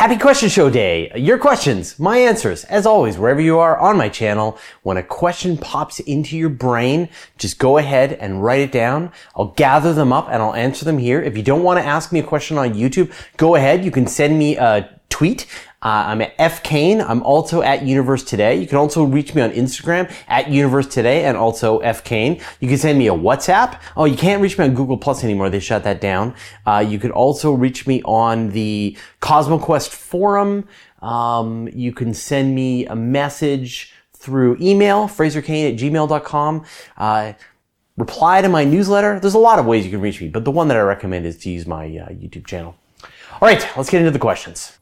Happy Question Show Day! Your questions, my answers, as always, wherever you are on my channel. When a question pops into your brain, just go ahead and write it down. I'll gather them up and I'll answer them here. If you don't want to ask me a question on YouTube, go ahead. You can send me a tweet. Uh, I'm at F Cain. I'm also at Universe Today. You can also reach me on Instagram at Universe Today and also F Cain. You can send me a WhatsApp. Oh, you can't reach me on Google Plus anymore. They shut that down. Uh, you could also reach me on the CosmoQuest forum. Um, you can send me a message through email, frasercain at gmail.com. Uh, reply to my newsletter. There's a lot of ways you can reach me, but the one that I recommend is to use my uh, YouTube channel. All right, let's get into the questions.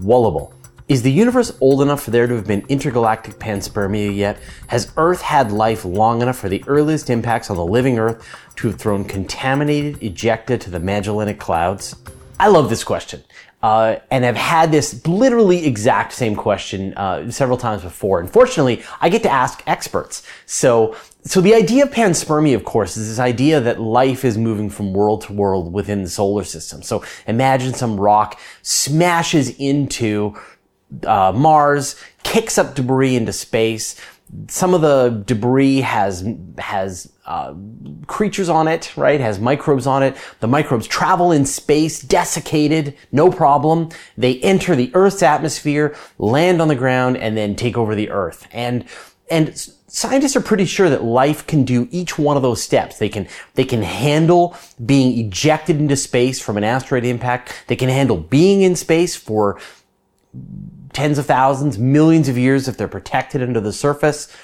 Wullable. Is the universe old enough for there to have been intergalactic panspermia yet? Has Earth had life long enough for the earliest impacts on the living Earth to have thrown contaminated ejecta to the Magellanic Clouds? I love this question. Uh, and I've had this literally exact same question uh, several times before. Unfortunately, I get to ask experts. So, so the idea of panspermia, of course, is this idea that life is moving from world to world within the solar system. So imagine some rock smashes into uh, Mars, kicks up debris into space some of the debris has has uh, creatures on it, right? Has microbes on it. The microbes travel in space, desiccated, no problem. They enter the Earth's atmosphere, land on the ground, and then take over the Earth. And and scientists are pretty sure that life can do each one of those steps. They can they can handle being ejected into space from an asteroid impact. They can handle being in space for tens of thousands, millions of years if they're protected under the surface.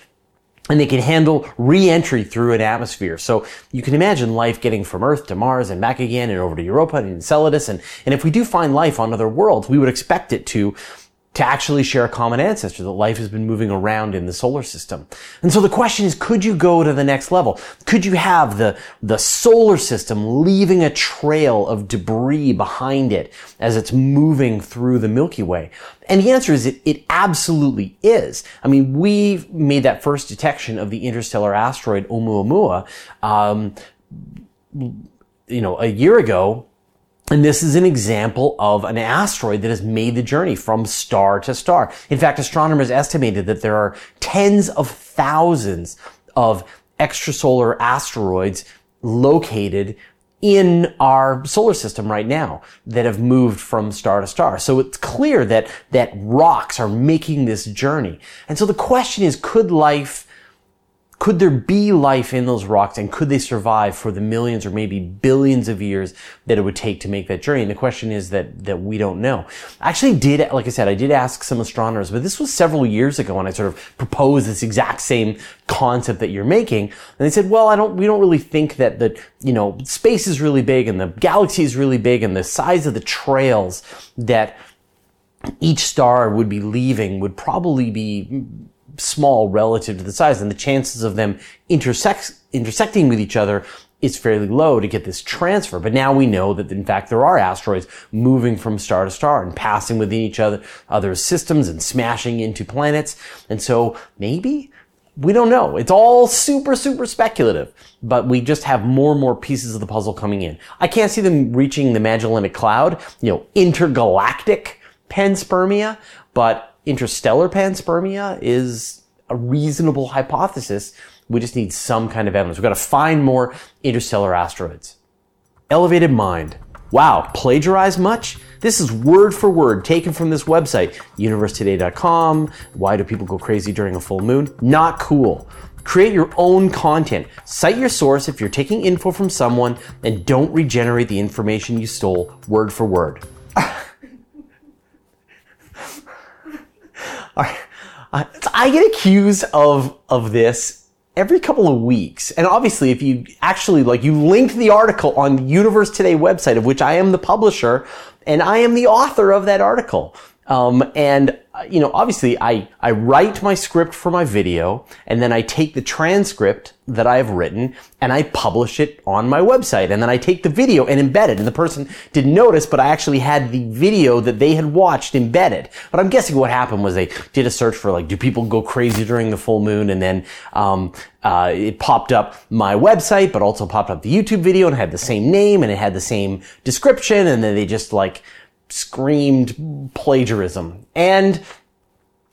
And they can handle re-entry through an atmosphere. So you can imagine life getting from Earth to Mars and back again and over to Europa and Enceladus. And, and if we do find life on other worlds, we would expect it to to actually share a common ancestor, that life has been moving around in the solar system. And so the question is, could you go to the next level? Could you have the, the solar system leaving a trail of debris behind it as it's moving through the Milky Way? And the answer is it, it absolutely is. I mean, we made that first detection of the interstellar asteroid Oumuamua, um, you know, a year ago, and this is an example of an asteroid that has made the journey from star to star. In fact, astronomers estimated that there are tens of thousands of extrasolar asteroids located in our solar system right now that have moved from star to star. So it's clear that, that rocks are making this journey. And so the question is, could life could there be life in those rocks and could they survive for the millions or maybe billions of years that it would take to make that journey? And the question is that, that we don't know. I actually did, like I said, I did ask some astronomers, but this was several years ago when I sort of proposed this exact same concept that you're making. And they said, well, I don't, we don't really think that the, you know, space is really big and the galaxy is really big and the size of the trails that each star would be leaving would probably be small relative to the size and the chances of them intersect, intersecting with each other is fairly low to get this transfer. But now we know that in fact there are asteroids moving from star to star and passing within each other, other systems and smashing into planets. And so maybe we don't know. It's all super, super speculative, but we just have more and more pieces of the puzzle coming in. I can't see them reaching the Magellanic Cloud, you know, intergalactic panspermia, but interstellar panspermia is a reasonable hypothesis. We just need some kind of evidence. We've got to find more interstellar asteroids. Elevated mind. Wow, plagiarize much? This is word for word taken from this website, universetoday.com. Why do people go crazy during a full moon? Not cool. Create your own content. Cite your source if you're taking info from someone and don't regenerate the information you stole word for word. Uh, I get accused of of this every couple of weeks. And obviously, if you actually like, you link the article on the Universe Today website, of which I am the publisher, and I am the author of that article. Um, and you know, obviously I, I write my script for my video and then I take the transcript that I have written and I publish it on my website. And then I take the video and embed it. And the person didn't notice, but I actually had the video that they had watched embedded. But I'm guessing what happened was they did a search for like, do people go crazy during the full moon? And then, um, uh, it popped up my website, but also popped up the YouTube video and had the same name and it had the same description. And then they just like, screamed plagiarism. And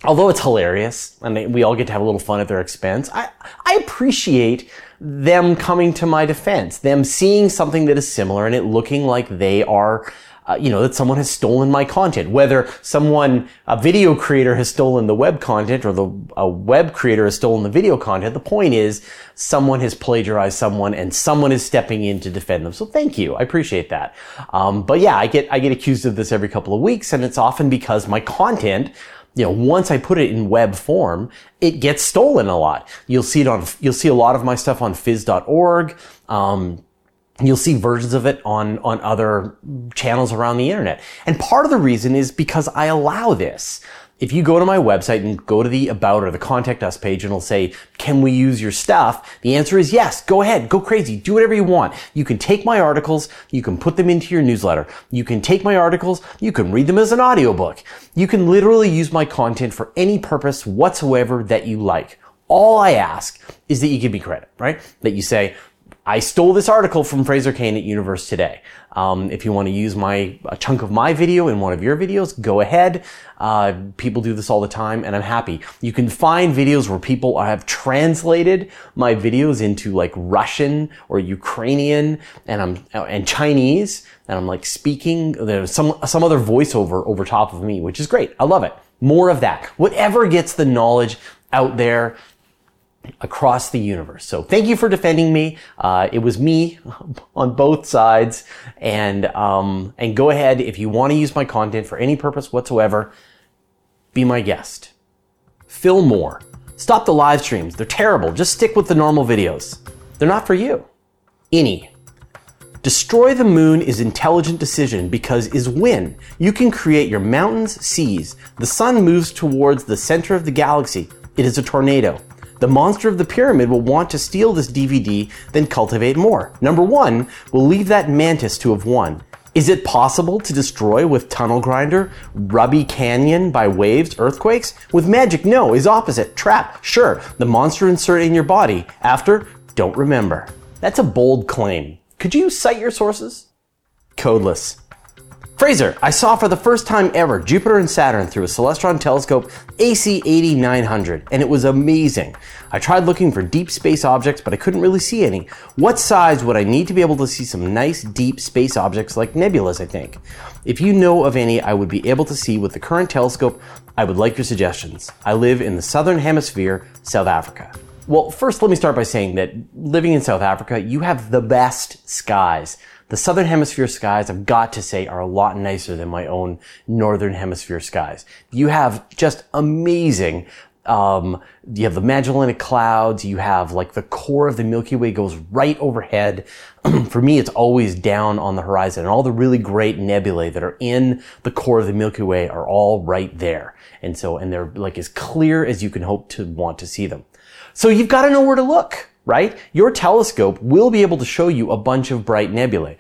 although it's hilarious and we all get to have a little fun at their expense, I, I appreciate them coming to my defense, them seeing something that is similar and it looking like they are uh, you know, that someone has stolen my content. Whether someone, a video creator has stolen the web content or the, a web creator has stolen the video content, the point is someone has plagiarized someone and someone is stepping in to defend them. So thank you. I appreciate that. Um, but yeah, I get, I get accused of this every couple of weeks and it's often because my content you know, once I put it in web form, it gets stolen a lot. You'll see it on, you'll see a lot of my stuff on phys.org. Um, You'll see versions of it on, on other channels around the internet. And part of the reason is because I allow this. If you go to my website and go to the about or the contact us page and it'll say, can we use your stuff? The answer is yes. Go ahead. Go crazy. Do whatever you want. You can take my articles. You can put them into your newsletter. You can take my articles. You can read them as an audiobook. You can literally use my content for any purpose whatsoever that you like. All I ask is that you give me credit, right? That you say, I stole this article from Fraser Cain at Universe Today. Um, if you want to use my a chunk of my video in one of your videos, go ahead. Uh, people do this all the time, and I'm happy. You can find videos where people have translated my videos into like Russian or Ukrainian, and I'm and Chinese, and I'm like speaking. There's some some other voiceover over top of me, which is great. I love it. More of that. Whatever gets the knowledge out there across the universe. So thank you for defending me. Uh, it was me on both sides, and um, and go ahead if you want to use my content for any purpose whatsoever. Be my guest. Phil Moore. Stop the live streams. They're terrible. Just stick with the normal videos. They're not for you. Any. Destroy the moon is intelligent decision because is when you can create your mountains, seas. The sun moves towards the center of the galaxy. It is a tornado. The monster of the pyramid will want to steal this DVD, then cultivate more. Number one, we'll leave that mantis to have won. Is it possible to destroy with Tunnel Grinder, Rubby Canyon by waves, earthquakes? With magic, no, is opposite. Trap, sure. The monster insert in your body. After, don't remember. That's a bold claim. Could you cite your sources? Codeless. Fraser, I saw for the first time ever Jupiter and Saturn through a Celestron telescope AC8900, and it was amazing. I tried looking for deep space objects, but I couldn't really see any. What size would I need to be able to see some nice deep space objects like nebulas, I think? If you know of any I would be able to see with the current telescope, I would like your suggestions. I live in the southern hemisphere, South Africa. Well, first let me start by saying that living in South Africa, you have the best skies. The southern hemisphere skies, I've got to say, are a lot nicer than my own northern hemisphere skies. You have just amazing um, you have the Magellanic Clouds. You have like the core of the Milky Way goes right overhead. For me, it's always down on the horizon, and all the really great nebulae that are in the core of the Milky Way are all right there. And so, and they're like as clear as you can hope to want to see them. So you've got to know where to look right? Your telescope will be able to show you a bunch of bright nebulae.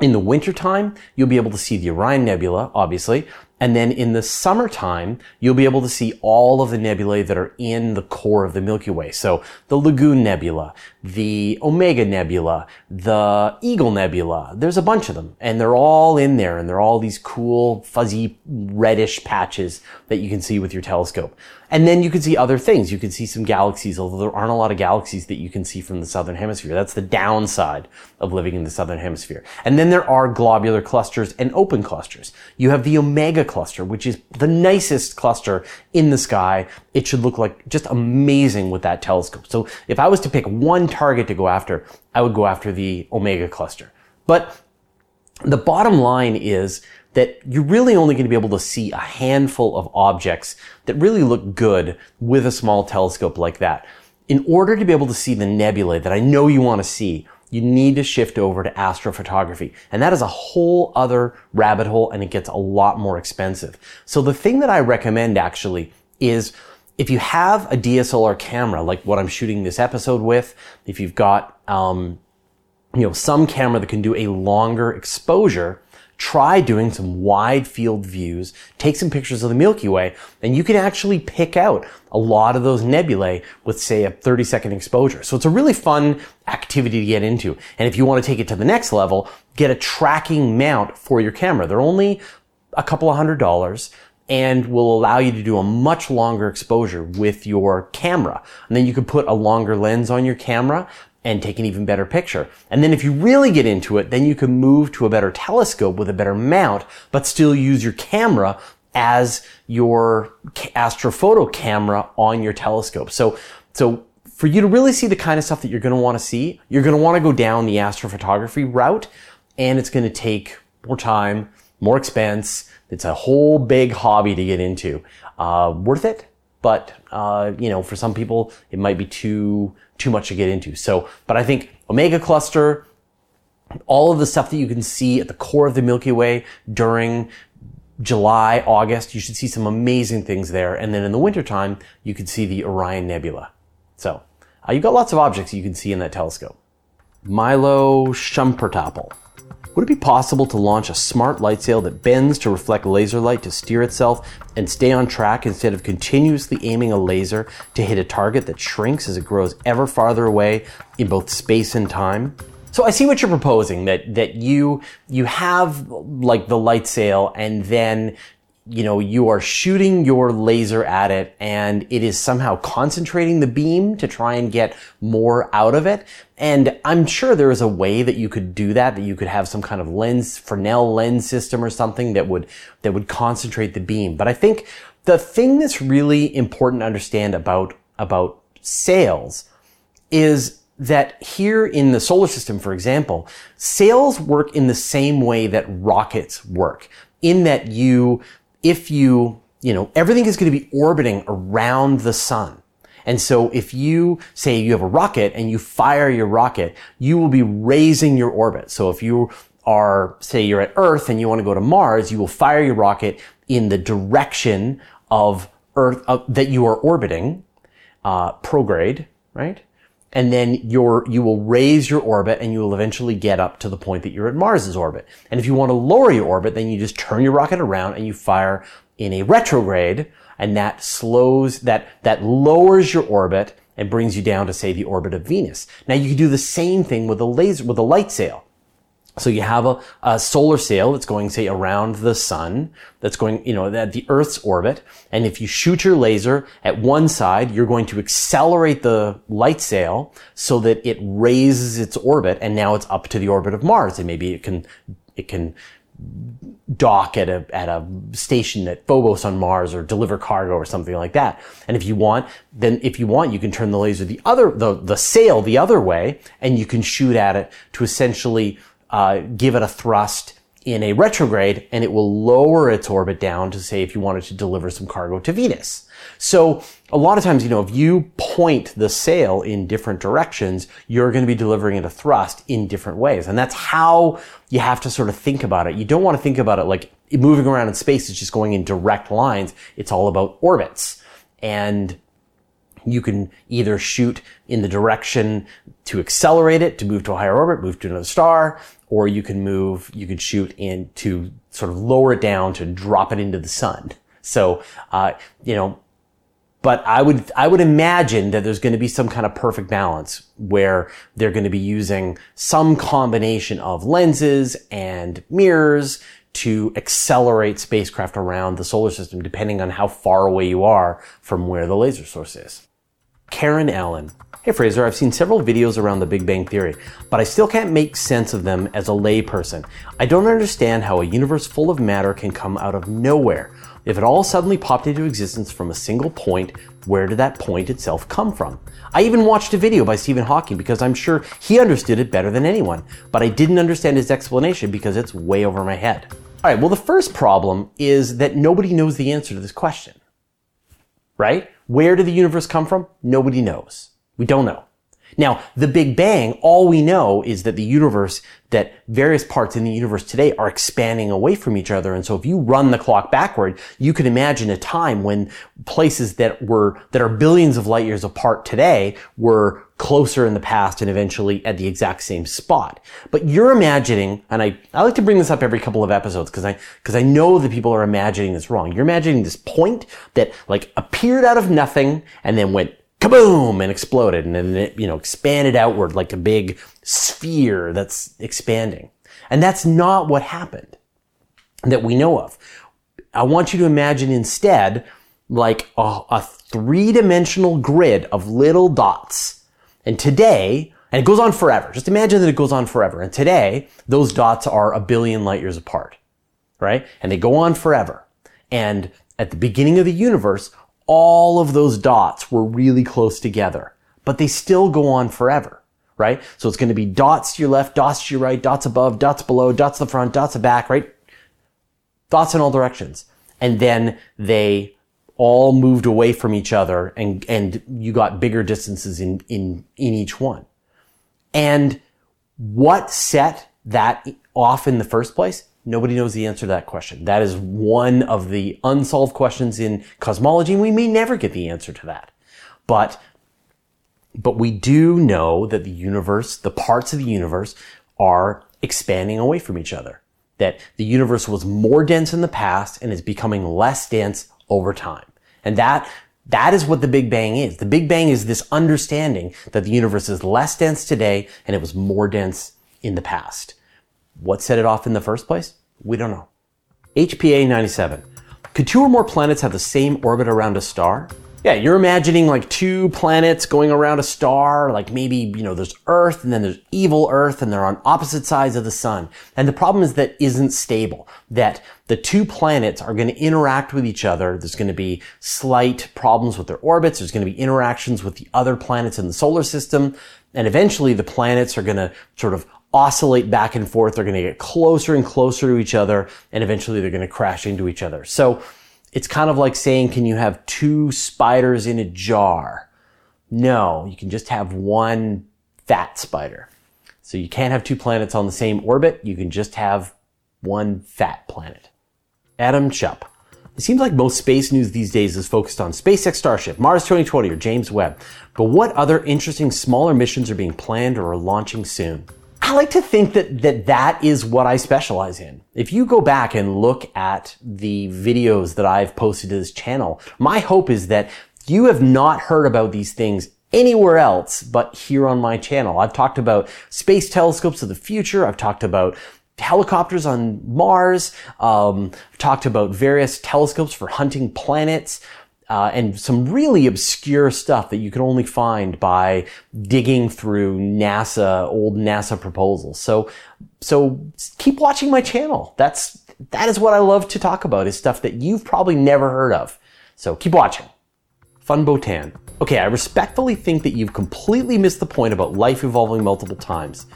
In the wintertime, you'll be able to see the Orion Nebula, obviously, and then in the summertime, you'll be able to see all of the nebulae that are in the core of the Milky Way. So the Lagoon Nebula, the Omega Nebula, the Eagle Nebula. There's a bunch of them and they're all in there and they're all these cool fuzzy reddish patches that you can see with your telescope. And then you can see other things. You can see some galaxies, although there aren't a lot of galaxies that you can see from the southern hemisphere. That's the downside of living in the southern hemisphere. And then there are globular clusters and open clusters. You have the Omega cluster, which is the nicest cluster in the sky. It should look like just amazing with that telescope. So if I was to pick one target to go after, I would go after the Omega cluster. But the bottom line is that you're really only going to be able to see a handful of objects that really look good with a small telescope like that. In order to be able to see the nebulae that I know you want to see, you need to shift over to astrophotography. And that is a whole other rabbit hole and it gets a lot more expensive. So the thing that I recommend actually is if you have a DSLR camera, like what I'm shooting this episode with, if you've got, um, you know, some camera that can do a longer exposure, try doing some wide field views, take some pictures of the Milky Way, and you can actually pick out a lot of those nebulae with say a 30 second exposure. So it's a really fun activity to get into. And if you want to take it to the next level, get a tracking mount for your camera. They're only a couple of hundred dollars and will allow you to do a much longer exposure with your camera. And then you could put a longer lens on your camera and take an even better picture. And then if you really get into it, then you can move to a better telescope with a better mount, but still use your camera as your astrophoto camera on your telescope. So, so for you to really see the kind of stuff that you're going to want to see, you're going to want to go down the astrophotography route and it's going to take more time, more expense. It's a whole big hobby to get into. Uh, worth it, but uh, you know, for some people, it might be too too much to get into. So, but I think Omega Cluster, all of the stuff that you can see at the core of the Milky Way during July, August, you should see some amazing things there. And then in the wintertime, you could see the Orion Nebula. So, uh, you've got lots of objects you can see in that telescope. Milo Shumpertapel. Would it be possible to launch a smart light sail that bends to reflect laser light to steer itself and stay on track instead of continuously aiming a laser to hit a target that shrinks as it grows ever farther away in both space and time? So I see what you're proposing that that you you have like the light sail and then you know, you are shooting your laser at it and it is somehow concentrating the beam to try and get more out of it. And I'm sure there is a way that you could do that, that you could have some kind of lens, Fresnel lens system or something that would, that would concentrate the beam. But I think the thing that's really important to understand about, about sails is that here in the solar system, for example, sails work in the same way that rockets work in that you if you, you know, everything is going to be orbiting around the sun. And so if you say you have a rocket and you fire your rocket, you will be raising your orbit. So if you are, say you're at Earth and you want to go to Mars, you will fire your rocket in the direction of Earth uh, that you are orbiting, uh, prograde, right? And then your, you will raise your orbit and you will eventually get up to the point that you're at Mars's orbit. And if you want to lower your orbit, then you just turn your rocket around and you fire in a retrograde and that slows, that, that lowers your orbit and brings you down to say the orbit of Venus. Now you can do the same thing with a laser, with a light sail. So you have a, a, solar sail that's going, say, around the sun, that's going, you know, at the Earth's orbit. And if you shoot your laser at one side, you're going to accelerate the light sail so that it raises its orbit and now it's up to the orbit of Mars. And maybe it can, it can dock at a, at a station at Phobos on Mars or deliver cargo or something like that. And if you want, then if you want, you can turn the laser the other, the, the sail the other way and you can shoot at it to essentially uh, give it a thrust in a retrograde and it will lower its orbit down to say if you wanted to deliver some cargo to Venus. So a lot of times, you know, if you point the sail in different directions, you're going to be delivering it a thrust in different ways. And that's how you have to sort of think about it. You don't want to think about it like moving around in space is just going in direct lines. It's all about orbits. And you can either shoot in the direction to accelerate it, to move to a higher orbit, move to another star, or you can move, you can shoot in to sort of lower it down to drop it into the sun. So, uh, you know, but I would, I would imagine that there's going to be some kind of perfect balance where they're going to be using some combination of lenses and mirrors to accelerate spacecraft around the solar system, depending on how far away you are from where the laser source is. Karen Allen. Hey Fraser, I've seen several videos around the Big Bang Theory, but I still can't make sense of them as a layperson. I don't understand how a universe full of matter can come out of nowhere. If it all suddenly popped into existence from a single point, where did that point itself come from? I even watched a video by Stephen Hawking because I'm sure he understood it better than anyone, but I didn't understand his explanation because it's way over my head. Alright, well the first problem is that nobody knows the answer to this question. Right? Where did the universe come from? Nobody knows. We don't know. Now, the Big Bang, all we know is that the universe, that various parts in the universe today are expanding away from each other. And so if you run the clock backward, you can imagine a time when places that were, that are billions of light years apart today were closer in the past and eventually at the exact same spot. But you're imagining, and I, I like to bring this up every couple of episodes because I, because I know that people are imagining this wrong. You're imagining this point that like appeared out of nothing and then went kaboom and exploded and then it, you know, expanded outward like a big sphere that's expanding. And that's not what happened that we know of. I want you to imagine instead like a, a three dimensional grid of little dots. And today, and it goes on forever. Just imagine that it goes on forever. And today, those dots are a billion light years apart, right? And they go on forever. And at the beginning of the universe, all of those dots were really close together, but they still go on forever, right? So it's going to be dots to your left, dots to your right, dots above, dots below, dots to the front, dots to the back, right? Dots in all directions. And then they all moved away from each other and, and you got bigger distances in, in, in each one. And what set that off in the first place? Nobody knows the answer to that question. That is one of the unsolved questions in cosmology, and we may never get the answer to that. But, but we do know that the universe, the parts of the universe are expanding away from each other. That the universe was more dense in the past and is becoming less dense over time. And that, that is what the Big Bang is. The Big Bang is this understanding that the universe is less dense today and it was more dense in the past. What set it off in the first place? We don't know. HPA 97. Could two or more planets have the same orbit around a star? Yeah, you're imagining like two planets going around a star, like maybe, you know, there's Earth and then there's evil Earth and they're on opposite sides of the sun. And the problem is that isn't stable, that the two planets are going to interact with each other. There's going to be slight problems with their orbits. There's going to be interactions with the other planets in the solar system. And eventually the planets are going to sort of oscillate back and forth. They're going to get closer and closer to each other, and eventually they're going to crash into each other. So it's kind of like saying, can you have two spiders in a jar? No, you can just have one fat spider. So you can't have two planets on the same orbit. You can just have one fat planet. Adam Chupp. It seems like most space news these days is focused on SpaceX Starship, Mars 2020, or James Webb. But what other interesting smaller missions are being planned or are launching soon? I like to think that, that that is what I specialize in. If you go back and look at the videos that I've posted to this channel, my hope is that you have not heard about these things anywhere else but here on my channel. I've talked about space telescopes of the future. I've talked about helicopters on Mars. Um, I've talked about various telescopes for hunting planets uh, and some really obscure stuff that you can only find by digging through NASA, old NASA proposals. So, so keep watching my channel. That's, that is what I love to talk about is stuff that you've probably never heard of. So keep watching. Fun Botan. Okay, I respectfully think that you've completely missed the point about life evolving multiple times.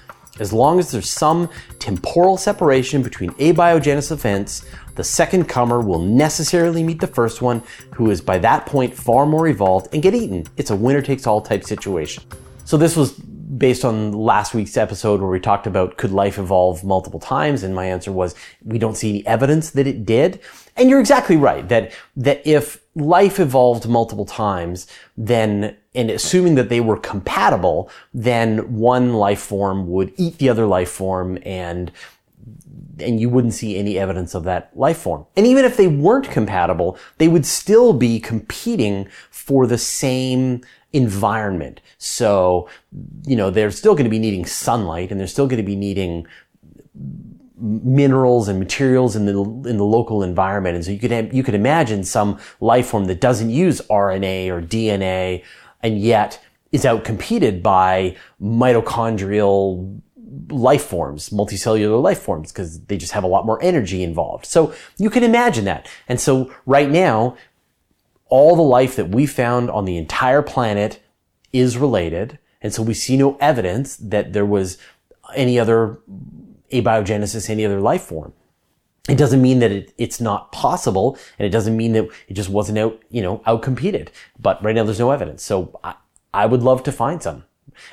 As long as there's some temporal separation between abiogenesis events, the second comer will necessarily meet the first one, who is by that point far more evolved, and get eaten. It's a winner takes all type situation. So this was based on last week's episode where we talked about could life evolve multiple times, and my answer was we don't see any evidence that it did. And you're exactly right that that if life evolved multiple times, then and assuming that they were compatible, then one life form would eat the other life form and and you wouldn't see any evidence of that life form. And even if they weren't compatible, they would still be competing for the same environment. So, you know, they're still going to be needing sunlight and they're still going to be needing minerals and materials in the in the local environment. And so you could have, you could imagine some life form that doesn't use RNA or DNA and yet is outcompeted by mitochondrial life forms, multicellular life forms, because they just have a lot more energy involved. So you can imagine that. And so right now, all the life that we found on the entire planet is related. And so we see no evidence that there was any other abiogenesis, any other life form. It doesn't mean that it, it's not possible, and it doesn't mean that it just wasn't out, you know, outcompeted. But right now, there's no evidence. So I, I would love to find some.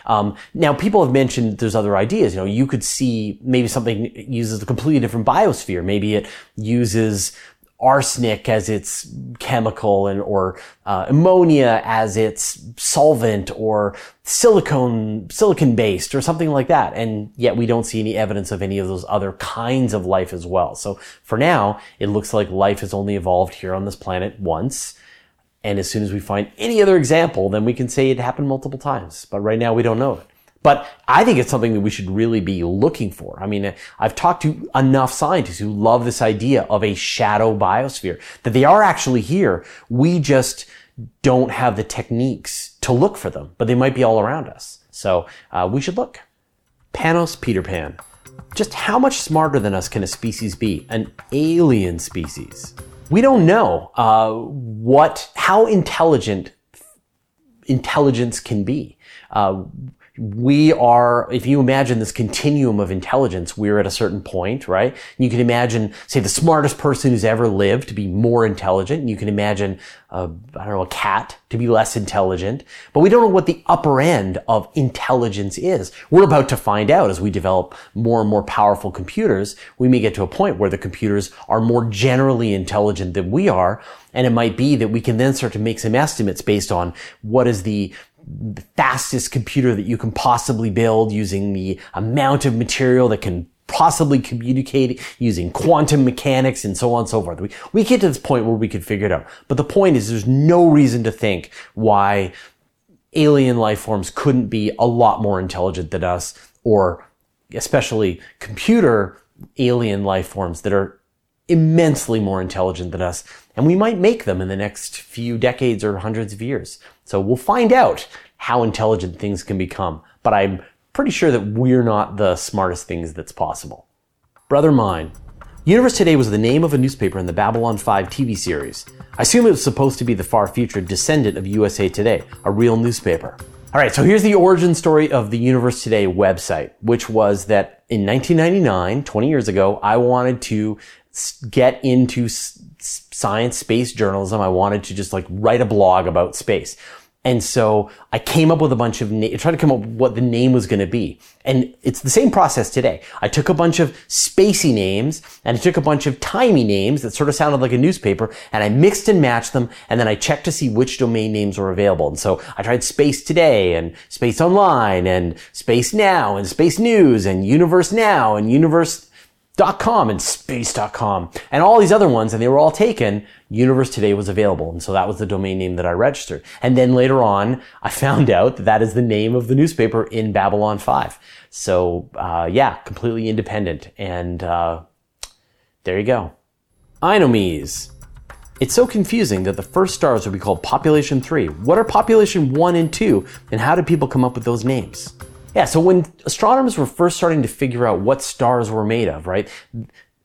Um, now, people have mentioned there's other ideas. You know, you could see maybe something uses a completely different biosphere. Maybe it uses arsenic as its chemical and or uh, ammonia as its solvent or silicone silicon based or something like that and yet we don't see any evidence of any of those other kinds of life as well so for now it looks like life has only evolved here on this planet once and as soon as we find any other example then we can say it happened multiple times but right now we don't know it But I think it's something that we should really be looking for. I mean, I've talked to enough scientists who love this idea of a shadow biosphere, that they are actually here. We just don't have the techniques to look for them, but they might be all around us. So uh, we should look. Panos Peter Pan. Just how much smarter than us can a species be? An alien species. We don't know uh, what, how intelligent intelligence can be. Uh, we are, if you imagine this continuum of intelligence, we're at a certain point, right? You can imagine, say, the smartest person who's ever lived to be more intelligent. You can imagine, uh, I don't know, a cat to be less intelligent. But we don't know what the upper end of intelligence is. We're about to find out as we develop more and more powerful computers. We may get to a point where the computers are more generally intelligent than we are. And it might be that we can then start to make some estimates based on what is the the fastest computer that you can possibly build using the amount of material that can possibly communicate using quantum mechanics and so on and so forth. We, we get to this point where we could figure it out. But the point is there's no reason to think why alien life forms couldn't be a lot more intelligent than us or especially computer alien life forms that are immensely more intelligent than us. And we might make them in the next few decades or hundreds of years. So we'll find out how intelligent things can become. But I'm pretty sure that we're not the smartest things that's possible. Brother mine. Universe Today was the name of a newspaper in the Babylon 5 TV series. I assume it was supposed to be the far future descendant of USA Today, a real newspaper. All right, so here's the origin story of the Universe Today website, which was that in 1999, 20 years ago, I wanted to get into science space journalism. I wanted to just like write a blog about space. And so I came up with a bunch of, na- tried to come up with what the name was going to be. And it's the same process today. I took a bunch of spacey names and I took a bunch of timey names that sort of sounded like a newspaper and I mixed and matched them and then I checked to see which domain names were available. And so I tried Space Today and Space Online and Space Now and Space News and Universe Now and Universe .com and space.com and all these other ones and they were all taken. Universe today was available and so that was the domain name that i registered. And then later on i found out that that is the name of the newspaper in babylon 5 so uh, yeah completely independent and uh, there you go. Inomies. It's so confusing that the first stars would be called population 3 what are population 1 and 2 and how did people come up with those names yeah, so when astronomers were first starting to figure out what stars were made of, right?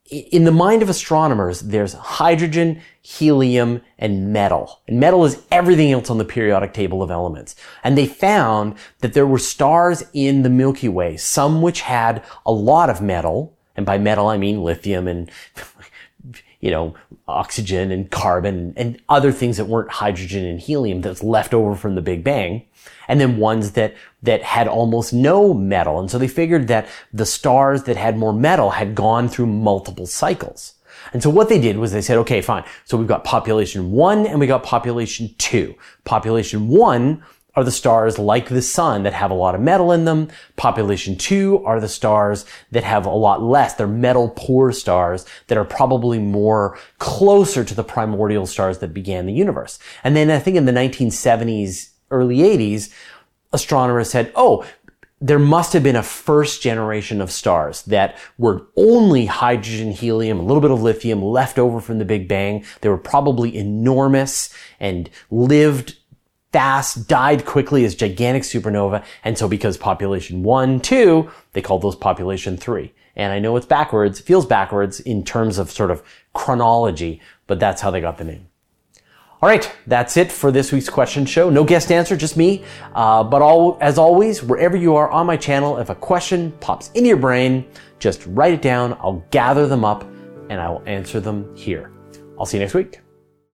In the mind of astronomers, there's hydrogen, helium, and metal. And metal is everything else on the periodic table of elements. And they found that there were stars in the Milky Way, some which had a lot of metal, and by metal I mean lithium and you know, oxygen and carbon and other things that weren't hydrogen and helium that's left over from the Big Bang and then ones that, that had almost no metal. And so they figured that the stars that had more metal had gone through multiple cycles. And so what they did was they said, okay, fine. So we've got population one and we got population two. Population one are the stars like the sun that have a lot of metal in them. Population two are the stars that have a lot less. They're metal poor stars that are probably more closer to the primordial stars that began the universe. And then I think in the 1970s, early 80s, astronomers said, oh, there must have been a first generation of stars that were only hydrogen, helium, a little bit of lithium left over from the Big Bang. They were probably enormous and lived fast, died quickly as gigantic supernova. And so because population one, two, they called those population three. And I know it's backwards, feels backwards in terms of sort of chronology, but that's how they got the name. All right, that's it for this week's question show. No guest answer, just me. Uh, but all, as always, wherever you are on my channel, if a question pops in your brain, just write it down. I'll gather them up and I will answer them here. I'll see you next week.